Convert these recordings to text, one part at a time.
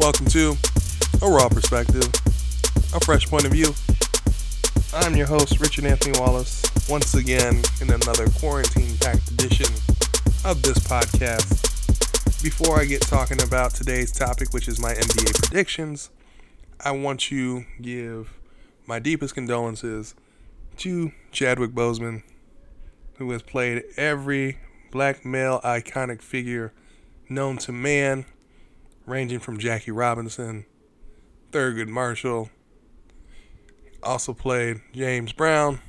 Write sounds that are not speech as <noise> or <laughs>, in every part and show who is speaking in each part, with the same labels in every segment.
Speaker 1: Welcome to A Raw Perspective, a fresh point of view. I'm your host, Richard Anthony Wallace, once again in another quarantine packed edition of this podcast. Before I get talking about today's topic, which is my NBA predictions, I want to give my deepest condolences to Chadwick Boseman, who has played every black male iconic figure known to man, ranging from Jackie Robinson, Thurgood Marshall, also played James Brown,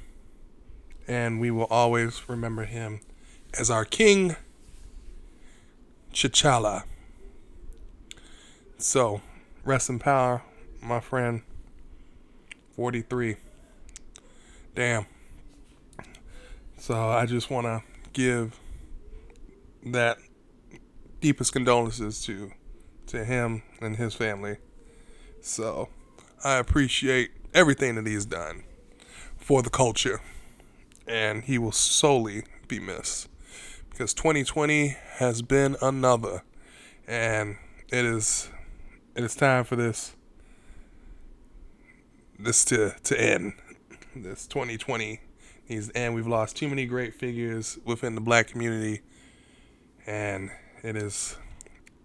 Speaker 1: and we will always remember him as our king, T'Challa. So, rest in power, my friend. 43. Damn. So I just want to give that deepest condolences to to him and his family. So I appreciate everything that he's done for the culture, and he will solely be missed because 2020 has been another, and it is it is time for this this to to end. This 2020 needs to end. We've lost too many great figures within the black community, and it is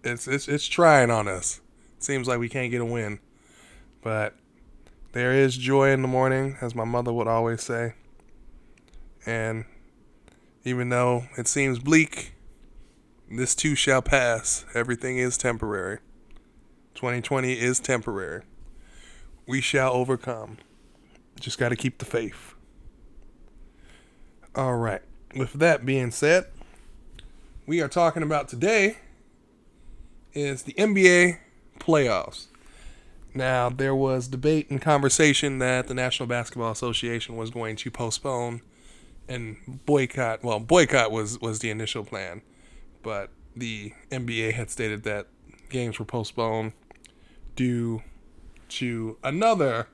Speaker 1: it's it's it's trying on us. It seems like we can't get a win, but there is joy in the morning, as my mother would always say. And even though it seems bleak, this too shall pass. Everything is temporary. 2020 is temporary. We shall overcome. Just got to keep the faith. All right. With that being said, we are talking about today is the NBA playoffs. Now, there was debate and conversation that the National Basketball Association was going to postpone and boycott. Well, boycott was was the initial plan, but the NBA had stated that games were postponed due to another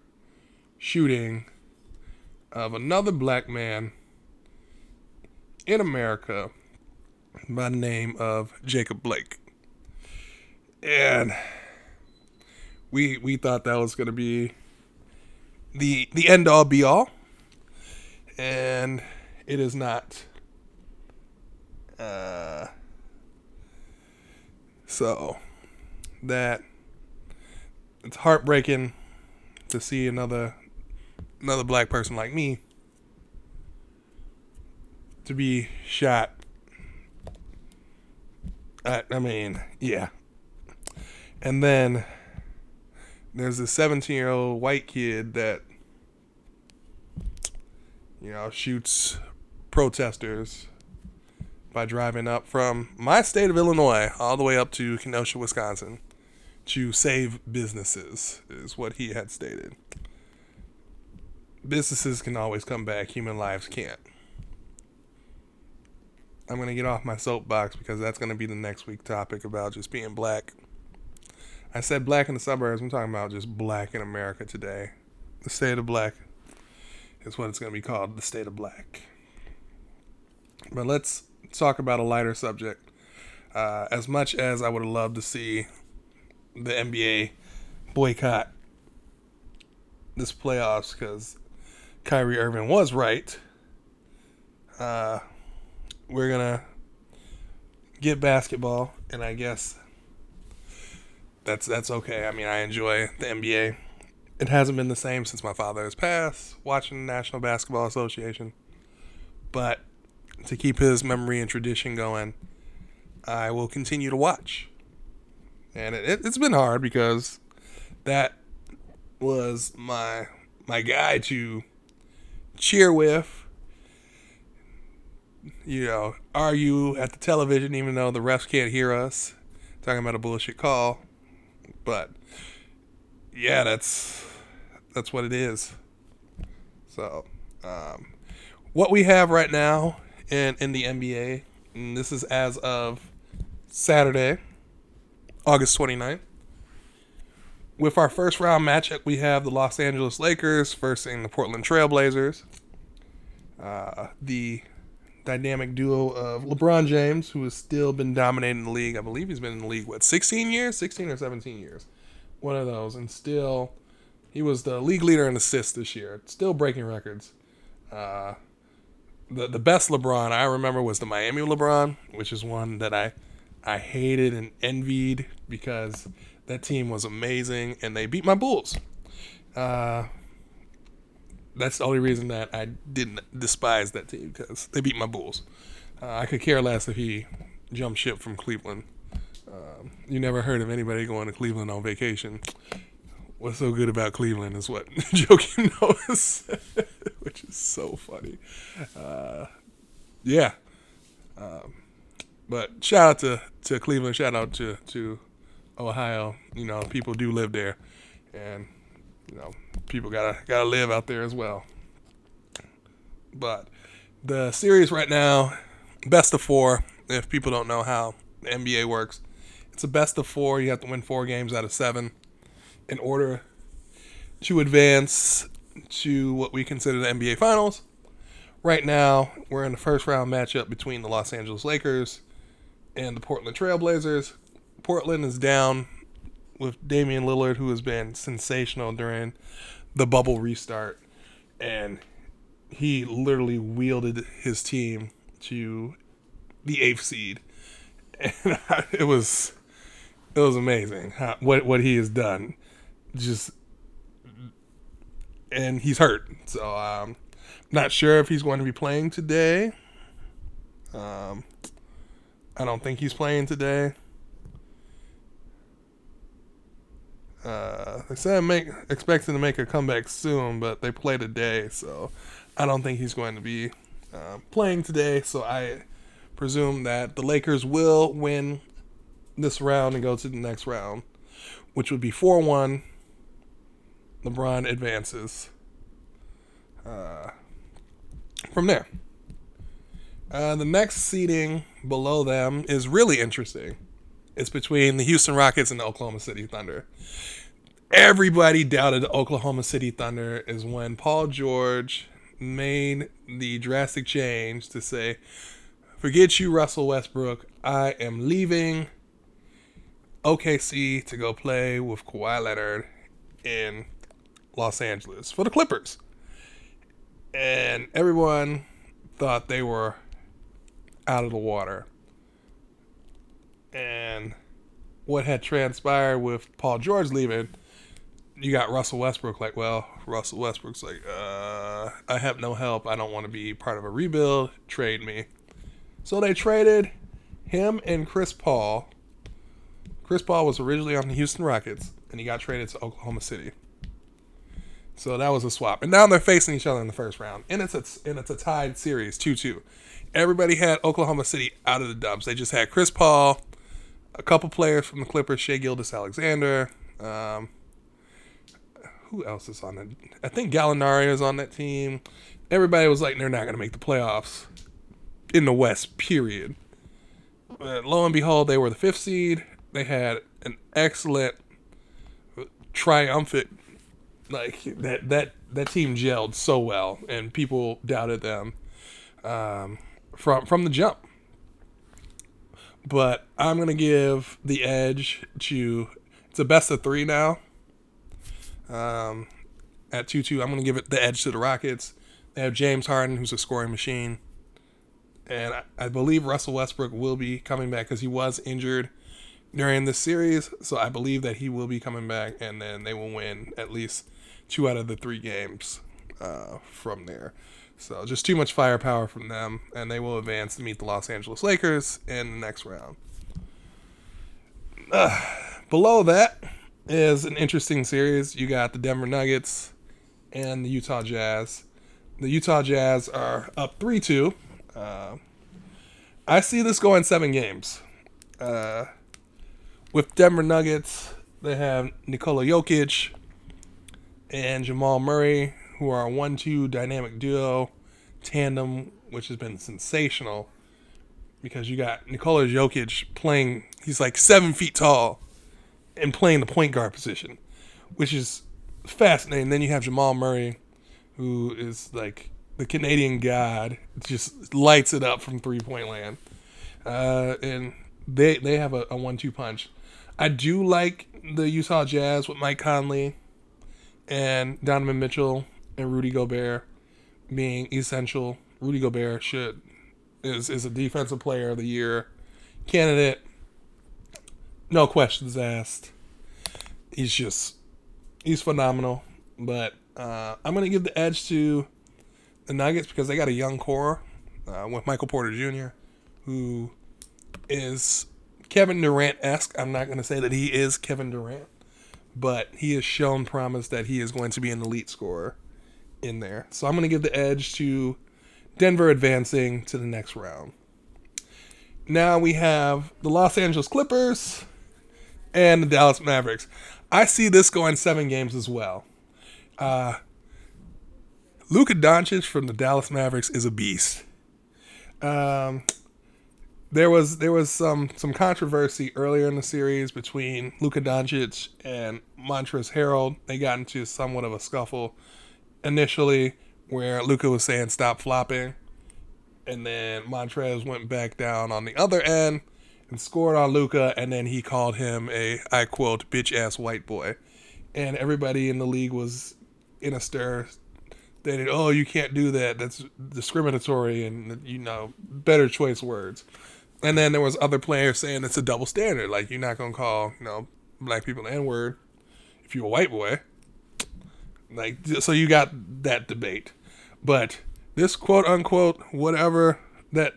Speaker 1: shooting of another black man in America by the name of Jacob Blake. And we we thought that was going to be the the end all be all and it is not uh so that it's heartbreaking to see another another black person like me to be shot. I, I mean, yeah. And then there's a 17 year old white kid that, you know, shoots protesters by driving up from my state of Illinois all the way up to Kenosha, Wisconsin to save businesses, is what he had stated. Businesses can always come back, human lives can't. I'm going to get off my soapbox because that's going to be the next week topic about just being black. I said black in the suburbs. I'm talking about just black in America today. The state of black is what it's going to be called the state of black. But let's talk about a lighter subject. Uh, as much as I would have loved to see the NBA boycott this playoffs because Kyrie Irving was right. Uh, we're gonna get basketball, and I guess that's that's okay. I mean, I enjoy the NBA. It hasn't been the same since my father has passed. Watching the National Basketball Association, but to keep his memory and tradition going, I will continue to watch and it, it's been hard because that was my my guy to cheer with. You know, are you at the television even though the refs can't hear us talking about a bullshit call. But yeah, that's that's what it is. So, um, what we have right now in in the NBA, and this is as of Saturday, August 29th. With our first round matchup, we have the Los Angeles Lakers versing the Portland Trailblazers. Uh, the dynamic duo of LeBron James, who has still been dominating the league. I believe he's been in the league, what, 16 years? 16 or 17 years. one of those, and still, he was the league leader in assists this year, still breaking records. Uh, the the best LeBron I remember was the Miami LeBron, which is one that I I hated and envied because that team was amazing and they beat my Bulls. Uh, that's the only reason that I didn't despise that team because they beat my Bulls. Uh, I could care less if he jumped ship from Cleveland. Um, you never heard of anybody going to Cleveland on vacation. What's so good about Cleveland is what <laughs> Joakim Noah <laughs> which is so funny. Uh, yeah. Um, but shout out to, to Cleveland. Shout out to, to Ohio. You know, people do live there. And you know, people gotta gotta live out there as well. But the series right now, best of four. If people don't know how the NBA works, it's a best of four. You have to win four games out of seven in order to advance to what we consider the NBA Finals. Right now, we're in the first round matchup between the Los Angeles Lakers and the Portland Trailblazers. Portland is down with Damian Lillard, who has been sensational during the bubble restart, and he literally wielded his team to the eighth seed, and <laughs> it was it was amazing what what he has done. Just and he's hurt, so um, not sure if he's going to be playing today. Um, I don't think he's playing today. Uh, they said make expecting to make a comeback soon, but they play today, so I don't think he's going to be uh, playing today. So I presume that the Lakers will win this round and go to the next round, which would be four one. LeBron advances. Uh, from there. Uh, the next seeding below them is really interesting. It's between the Houston Rockets and the Oklahoma City Thunder. Everybody doubted the Oklahoma City Thunder is when Paul George made the drastic change to say, forget you, Russell Westbrook. I am leaving OKC to go play with Kawhi Leonard in Los Angeles for the Clippers. And everyone thought they were out of the water and what had transpired with Paul George leaving, you got Russell Westbrook like, well, Russell Westbrook's like, uh, I have no help. I don't want to be part of a rebuild. Trade me. So they traded him and Chris Paul. Chris Paul was originally on the Houston Rockets, and he got traded to Oklahoma City. So that was a swap, and now they're facing each other in the first round, and it's a and it's a tied series, two two. Everybody had Oklahoma City out of the dumps. They just had Chris Paul a couple players from the Clippers, Shai Gilgeous-Alexander. Um, who else is on it? I think Gallinari is on that team. Everybody was like, they're not going to make the playoffs in the West, period. But lo and behold, they were the fifth seed. They had an excellent, triumphant, like that that that team gelled so well, and people doubted them um, from from the jump but I'm gonna give the edge to it's a best of three now. Um, at two two, I'm gonna give it the edge to the Rockets. They have James Harden, who's a scoring machine, and I, I believe Russell Westbrook will be coming back because he was injured during this series. So I believe that he will be coming back, and then they will win at least two out of the three games uh, from there. So just too much firepower from them, and they will advance to meet the Los Angeles Lakers in the next round. Uh, below that is an interesting series. You got the Denver Nuggets and the Utah Jazz. The Utah Jazz are up 3 2. Uh, I see this going seven games. Uh, with Denver Nuggets, they have Nikola Jokic and Jamal Murray who are a one-two dynamic duo tandem, which has been sensational. Because you got Nikola Jokic playing, he's like seven feet tall, and playing the point guard position, which is fascinating. Then you have Jamal Murray, who is like the Canadian god, just lights it up from three point land. Uh, and they they have a, a one two punch. I do like the Utah Jazz with Mike Conley and Donovan Mitchell and Rudy Gobert being essential. Rudy Gobert should is is a defensive player of the year candidate. No questions asked. He's just he's phenomenal. But uh, I'm gonna give the edge to the Nuggets because they got a young core uh, with Michael Porter Jr., who is Kevin Durant esque. I'm not gonna say that he is Kevin Durant, but he has shown promise that he is going to be an elite scorer in there. So I'm gonna give the edge to Denver advancing to the next round. Now we have the Los Angeles Clippers and the Dallas Mavericks. I see this going seven games as well. Uh, Luka Doncic from the Dallas Mavericks is a beast. Um, there was there was some some controversy earlier in the series between Luka Doncic and Montrezl Harrell. They got into somewhat of a scuffle initially, where Luka was saying stop flopping, and then Montrez went back down on the other end and scored on Luka, and then he called him a I quote bitch ass white boy, and everybody in the league was in a stir. They did, oh, you can't do that. That's discriminatory, and you know, better choice words. And then there was other players saying it's a double standard. Like you're not gonna call you know black people n word if you're a white boy. Like so, you got that debate, but this quote unquote whatever that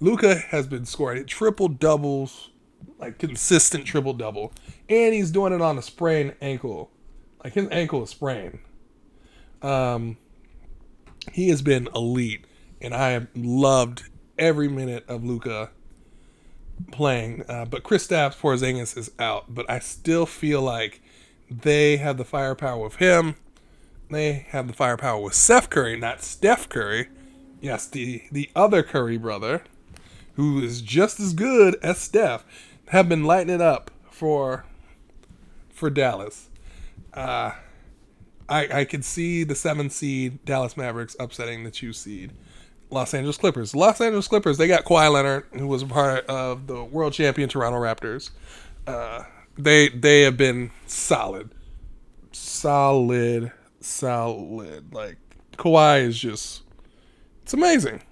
Speaker 1: Luka has been scoring triple doubles, like consistent triple double, and he's doing it on a sprained ankle, like his ankle is sprained. Um, he has been elite, and I have loved every minute of Luka playing. Uh, but Chris Kristaps Porzingis is out, but I still feel like they have the firepower with him. They have the firepower with Seth Curry, not Steph Curry. Yes, the the other Curry brother, who is just as good as Steph, have been lighting it up for for Dallas. Uh, I I could see the seven seed Dallas Mavericks upsetting the two seed Los Angeles Clippers. Los Angeles Clippers they got Kawhi Leonard, who was a part of the world champion Toronto Raptors. Uh, they they have been solid, solid, solid. Like Kawhi is just it's amazing.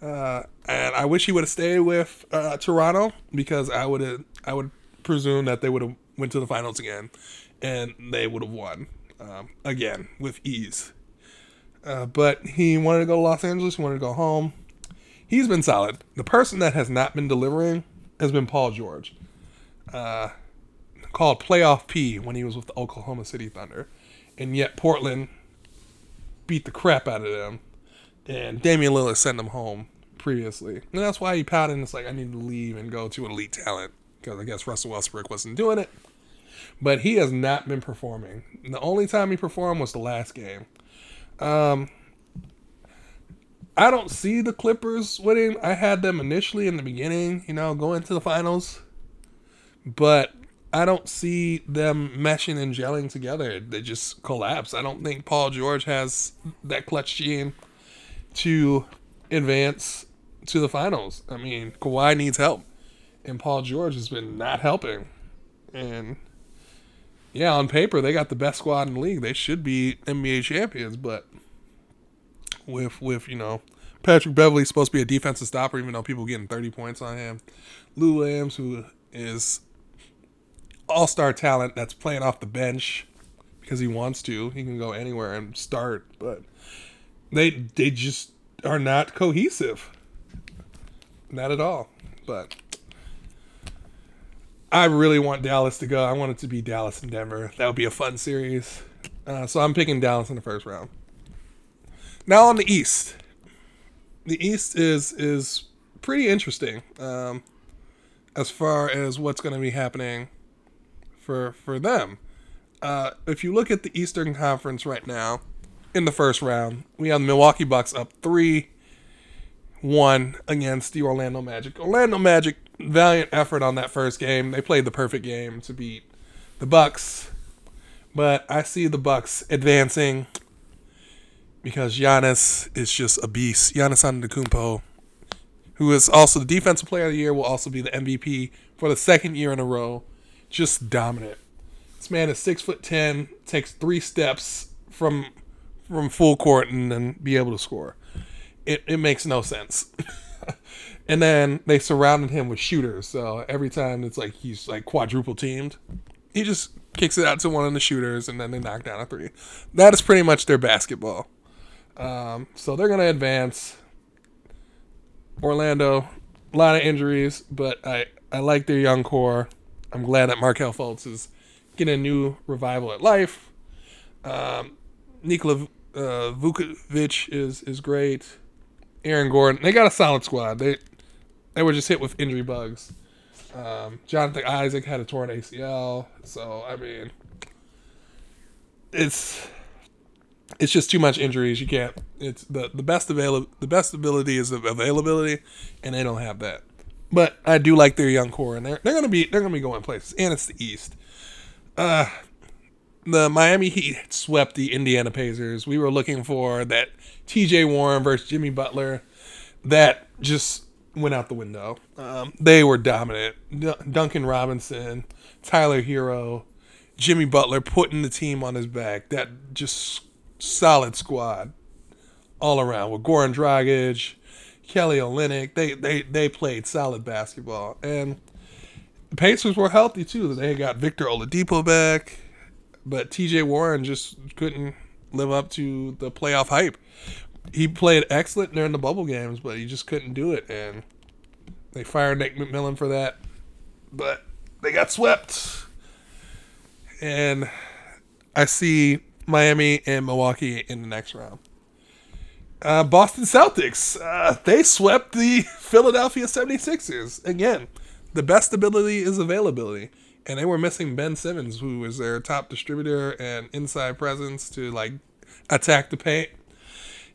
Speaker 1: Uh, and I wish he would have stayed with uh, Toronto because I would have I would presume that they would have went to the finals again, and they would have won um, again with ease. Uh, but he wanted to go to Los Angeles. He wanted to go home. He's been solid. The person that has not been delivering has been Paul George, uh, called Playoff P when he was with the Oklahoma City Thunder, and yet Portland beat the crap out of them, and Damian Lillard sent them home previously, and that's why he pouted and it's like I need to leave and go to an elite talent because I guess Russell Westbrook wasn't doing it. But he has not been performing. The only time he performed was the last game. Um, I don't see the Clippers winning. I had them initially in the beginning, you know, going to the finals, but I don't see them meshing and gelling together. They just collapse. I don't think Paul George has that clutch gene to advance to the finals. I mean, Kawhi needs help, and Paul George has been not helping. And yeah, on paper they got the best squad in the league. They should be NBA champions, but with with you know Patrick Beverley supposed to be a defensive stopper, even though people getting thirty points on him. Lou Williams, who is all star talent that's playing off the bench because he wants to. He can go anywhere and start, but they they just are not cohesive. Not at all. But I really want Dallas to go. I want it to be Dallas and Denver. That would be a fun series. Uh, so I'm picking Dallas in the first round. Now on the East, the East is is pretty interesting um, as far as what's going to be happening for for them. Uh, if you look at the Eastern Conference right now, in the first round, we have the Milwaukee Bucks up three one against the Orlando Magic. Orlando Magic valiant effort on that first game. They played the perfect game to beat the Bucks, but I see the Bucks advancing because Giannis is just a beast. Giannis Antetokounmpo, who is also the defensive player of the year, will also be the MVP for the second year in a row. Just dominant. This man is six foot ten, takes three steps from from full court and then be able to score. It it makes no sense. <laughs> and then they surrounded him with shooters, so every time it's like he's like quadruple teamed, he just kicks it out to one of the shooters and then they knock down a three. That is pretty much their basketball. Um, so they're gonna advance. Orlando, a lot of injuries, but I I like their young core. I'm glad that Markelle Fultz is getting a new revival at life. Um, Nikola uh, Vucevic is is great. Aaron Gordon, they got a solid squad. They they were just hit with injury bugs. Um, Jonathan Isaac had a torn ACL, so I mean, it's it's just too much injuries. You can't. It's the the best avail the best ability is availability, and they don't have that. But I do like their young core, and they're they're gonna be they're gonna be going places, and it's the East. Uh, the Miami Heat swept the Indiana Pacers. We were looking for that T.J. Warren versus Jimmy Butler. That just went out the window. Um, they were dominant. D- Duncan Robinson, Tyler Herro, Jimmy Butler putting the team on his back. That just solid squad all around with Goran Dragic, Kelly Olynyk. They they they played solid basketball, and the Pacers were healthy too. They got Victor Oladipo back, but T.J. Warren just couldn't live up to the playoff hype. He played excellent during the bubble games, but he just couldn't do it, and they fired Nick McMillan for that. But they got swept, and I see Miami and Milwaukee in the next round. Uh, Boston Celtics, uh, they swept the <laughs> Philadelphia 76ers. Again, the best ability is availability. And they were missing Ben Simmons, who was their top distributor and inside presence to like attack the paint.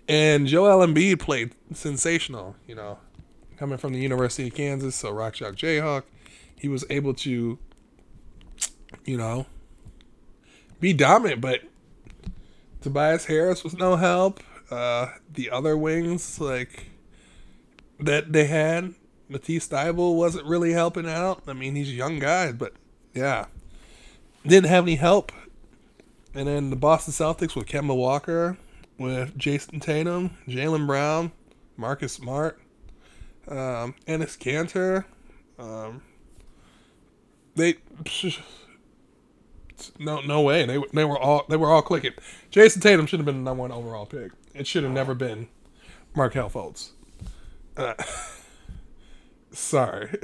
Speaker 1: And Joel Embiid played sensational, you know, coming from the University of Kansas, so Rock Chalk Jayhawk. He was able to, you know, be dominant, but Tobias Harris was no help. Uh, the other wings, like that they had, Matisse Thybulle wasn't really helping out. I mean, he's a young guy, but yeah, didn't have any help. And then the Boston Celtics with Kemba Walker, with Jayson Tatum, Jaylen Brown, Marcus Smart, um, Enes Kanter. Um, they <laughs> no no way. They they were all they were all clicking. Jayson Tatum should have been the number one overall pick. It should have never been Markelle Fultz. Uh, <laughs> sorry.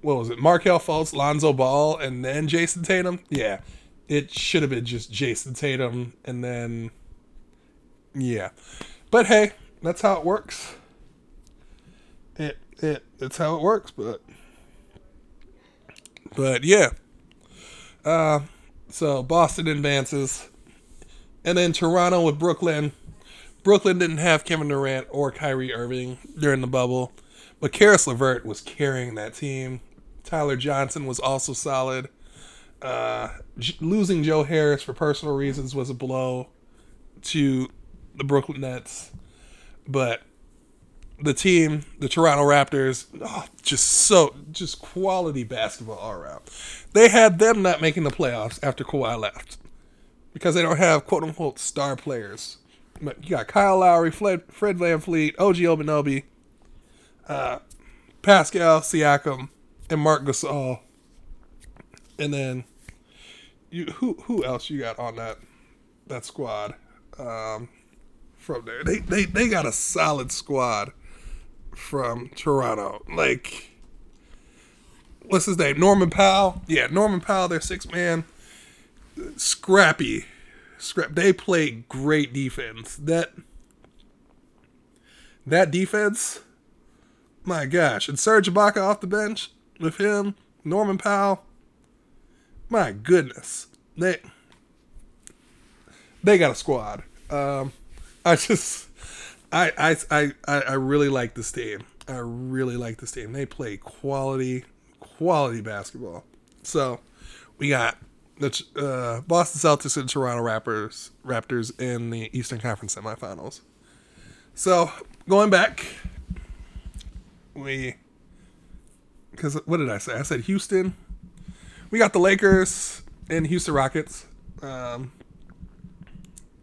Speaker 1: What was it? Markelle Fultz, Lonzo Ball, and then Jayson Tatum? Yeah. It should have been just Jayson Tatum and then yeah. But hey, that's how it works. It it it's how it works, but but yeah. Uh, so Boston advances, and then Toronto with Brooklyn. Brooklyn didn't have Kevin Durant or Kyrie Irving during the bubble, but Caris LeVert was carrying that team. Tyler Johnson was also solid. Uh, j- losing Joe Harris for personal reasons was a blow to the Brooklyn Nets, but the team, the Toronto Raptors, oh, just so just quality basketball all around. They had them not making the playoffs after Kawhi left because they don't have quote unquote star players. But you got Kyle Lowry, Fred, Fred VanVleet, OG Anunoby, uh, Pascal Siakam, and Mark Gasol. And then you who who else you got on that that squad? Um, from there. They, they they got a solid squad from Toronto. Like, what's his name? Norman Powell. Yeah, Norman Powell. Their six man, scrappy, scrap. They play great defense. That that defense. My gosh, and Serge Ibaka off the bench with him, Norman Powell. My goodness, they they got a squad. Um, I just I, I, I, I really like this team. I really like this team. They play quality, quality basketball. So we got the uh, Boston Celtics and Toronto Raptors, Raptors in the Eastern Conference semifinals. So going back, we because what did I say? I said Houston. We got the Lakers and Houston Rockets um,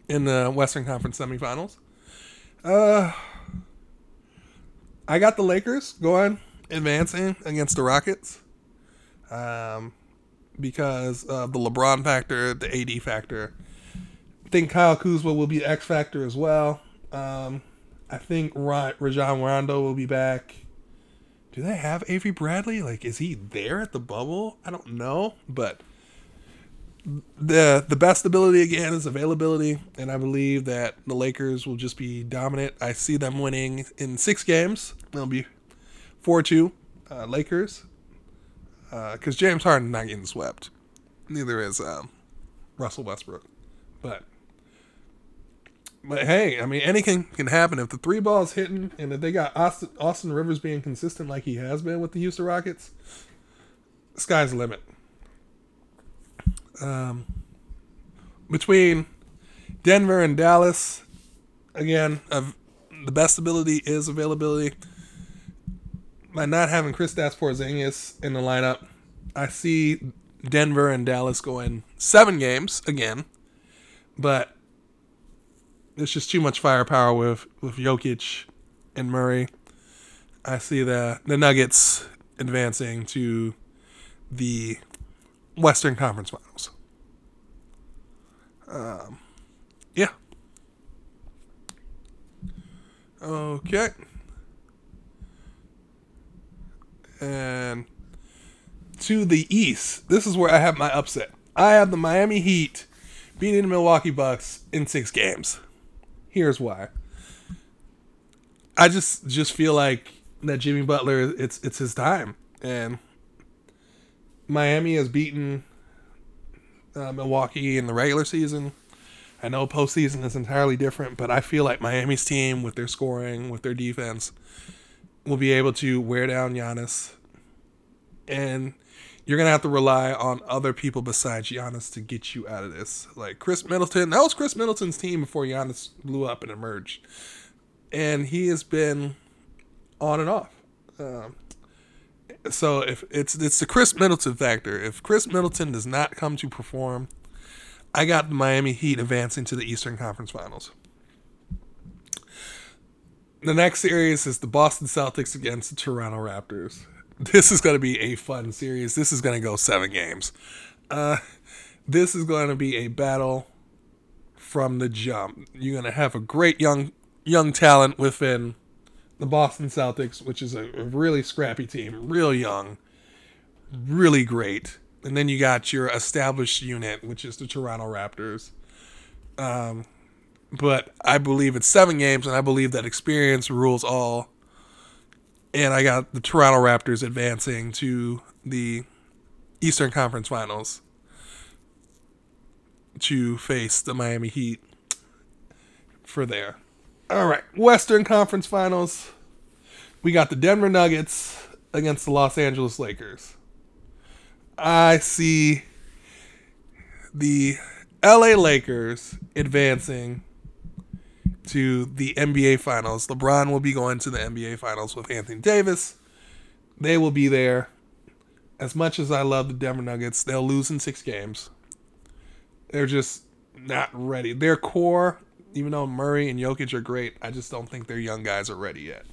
Speaker 1: in the Western Conference semifinals. Uh, I got the Lakers going, advancing against the Rockets. Um, because of the LeBron factor, the AD factor. I think Kyle Kuzma will be X factor as well. Um, I think Rajon Rondo will be back. Do they have Avery Bradley? Like, is he there at the bubble? I don't know, but the the best ability again is availability, and I believe that the Lakers will just be dominant. I see them winning in six games. It'll be four two uh, Lakers because uh, James Harden not getting swept. Neither is um, Russell Westbrook, but but hey, I mean anything can happen if the three balls hitting and if they got Austin, Austin Rivers being consistent like he has been with the Houston Rockets, sky's the limit. Um, between Denver and Dallas, again, of the best ability is availability by not having Kristaps Porzingis in the lineup, I see Denver and Dallas going seven games again, but it's just too much firepower with with Jokic and Murray. I see the the Nuggets advancing to the Western Conference Finals. Um, yeah. Okay. And to the east, this is where I have my upset. I have the Miami Heat beating the Milwaukee Bucks in six games. Here's why. I just just feel like that Jimmy Butler it's it's his time and Miami has beaten uh, Milwaukee in the regular season. I know postseason is entirely different, but I feel like Miami's team with their scoring, with their defense, will be able to wear down Giannis, and you're gonna have to rely on other people besides Giannis to get you out of this. Like Khris Middleton, that was Khris Middleton's team before Giannis blew up and emerged, and he has been on and off. Um, so if it's it's the Khris Middleton factor. If Khris Middleton does not come to perform, I got the Miami Heat advancing to the Eastern Conference Finals the next series is the Boston Celtics against the Toronto Raptors. This is going to be a fun series. This is going to go seven games. Uh, this is going to be a battle from the jump. You're going to have a great young young talent within the Boston Celtics, which is a, really scrappy team, real young, really great. And then you got your established unit, which is the Toronto Raptors. Um, but I believe it's seven games, and I believe that experience rules all. And I got the Toronto Raptors advancing to the Eastern Conference Finals to face the Miami Heat for there. All right, Western Conference Finals. We got the Denver Nuggets against the Los Angeles Lakers. I see the LA Lakers advancing to the NBA Finals. LeBron will be going to the NBA Finals with Anthony Davis. They will be there. As much as I love the Denver Nuggets, they'll lose in six games. They're just not ready. Their core, even though Murray and Jokic are great, I just don't think their young guys are ready yet.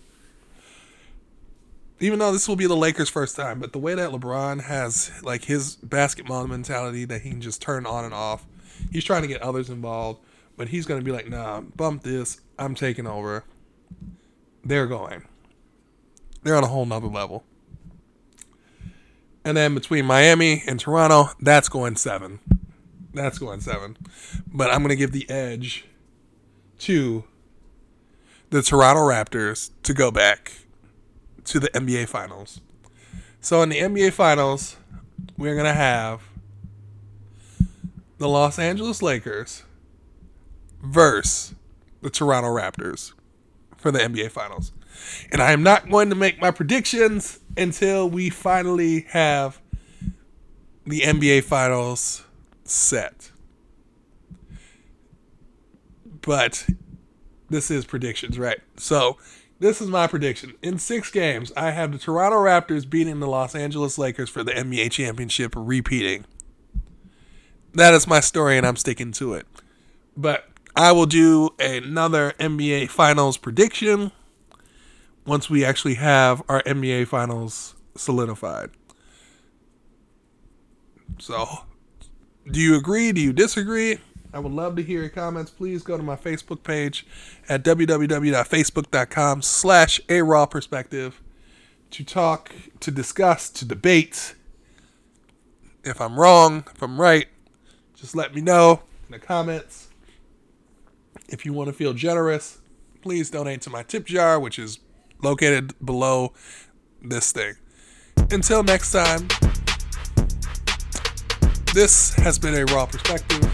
Speaker 1: Even though this will be the Lakers' first time, but the way that LeBron has like his basketball mentality that he can just turn on and off, he's trying to get others involved but he's going to be like, nah, bump this. I'm taking over. They're going. They're on a whole nother level. And then between Miami and Toronto, that's going seven. That's going seven. But I'm going to give the edge to the Toronto Raptors to go back to the NBA Finals. So in the NBA Finals, we're going to have the Los Angeles Lakers versus the Toronto Raptors for the NBA Finals. And I am not going to make my predictions until we finally have the NBA Finals set. But this is predictions, right? So This is my prediction. In six games, I have the Toronto Raptors beating the Los Angeles Lakers for the NBA championship, repeating. That is my story, and I'm sticking to it. But I will do another NBA Finals prediction once we actually have our NBA Finals solidified. So, do you agree? Do you disagree? I would love to hear your comments. Please go to my Facebook page at www.facebook.com slash a raw perspective to talk, to discuss, to debate. If I'm wrong, if I'm right, just let me know in the comments. If you want to feel generous, please donate to my tip jar, which is located below this thing. Until next time, this has been a raw perspective.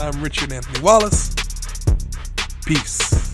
Speaker 1: I'm Richard Anthony Wallace. Peace.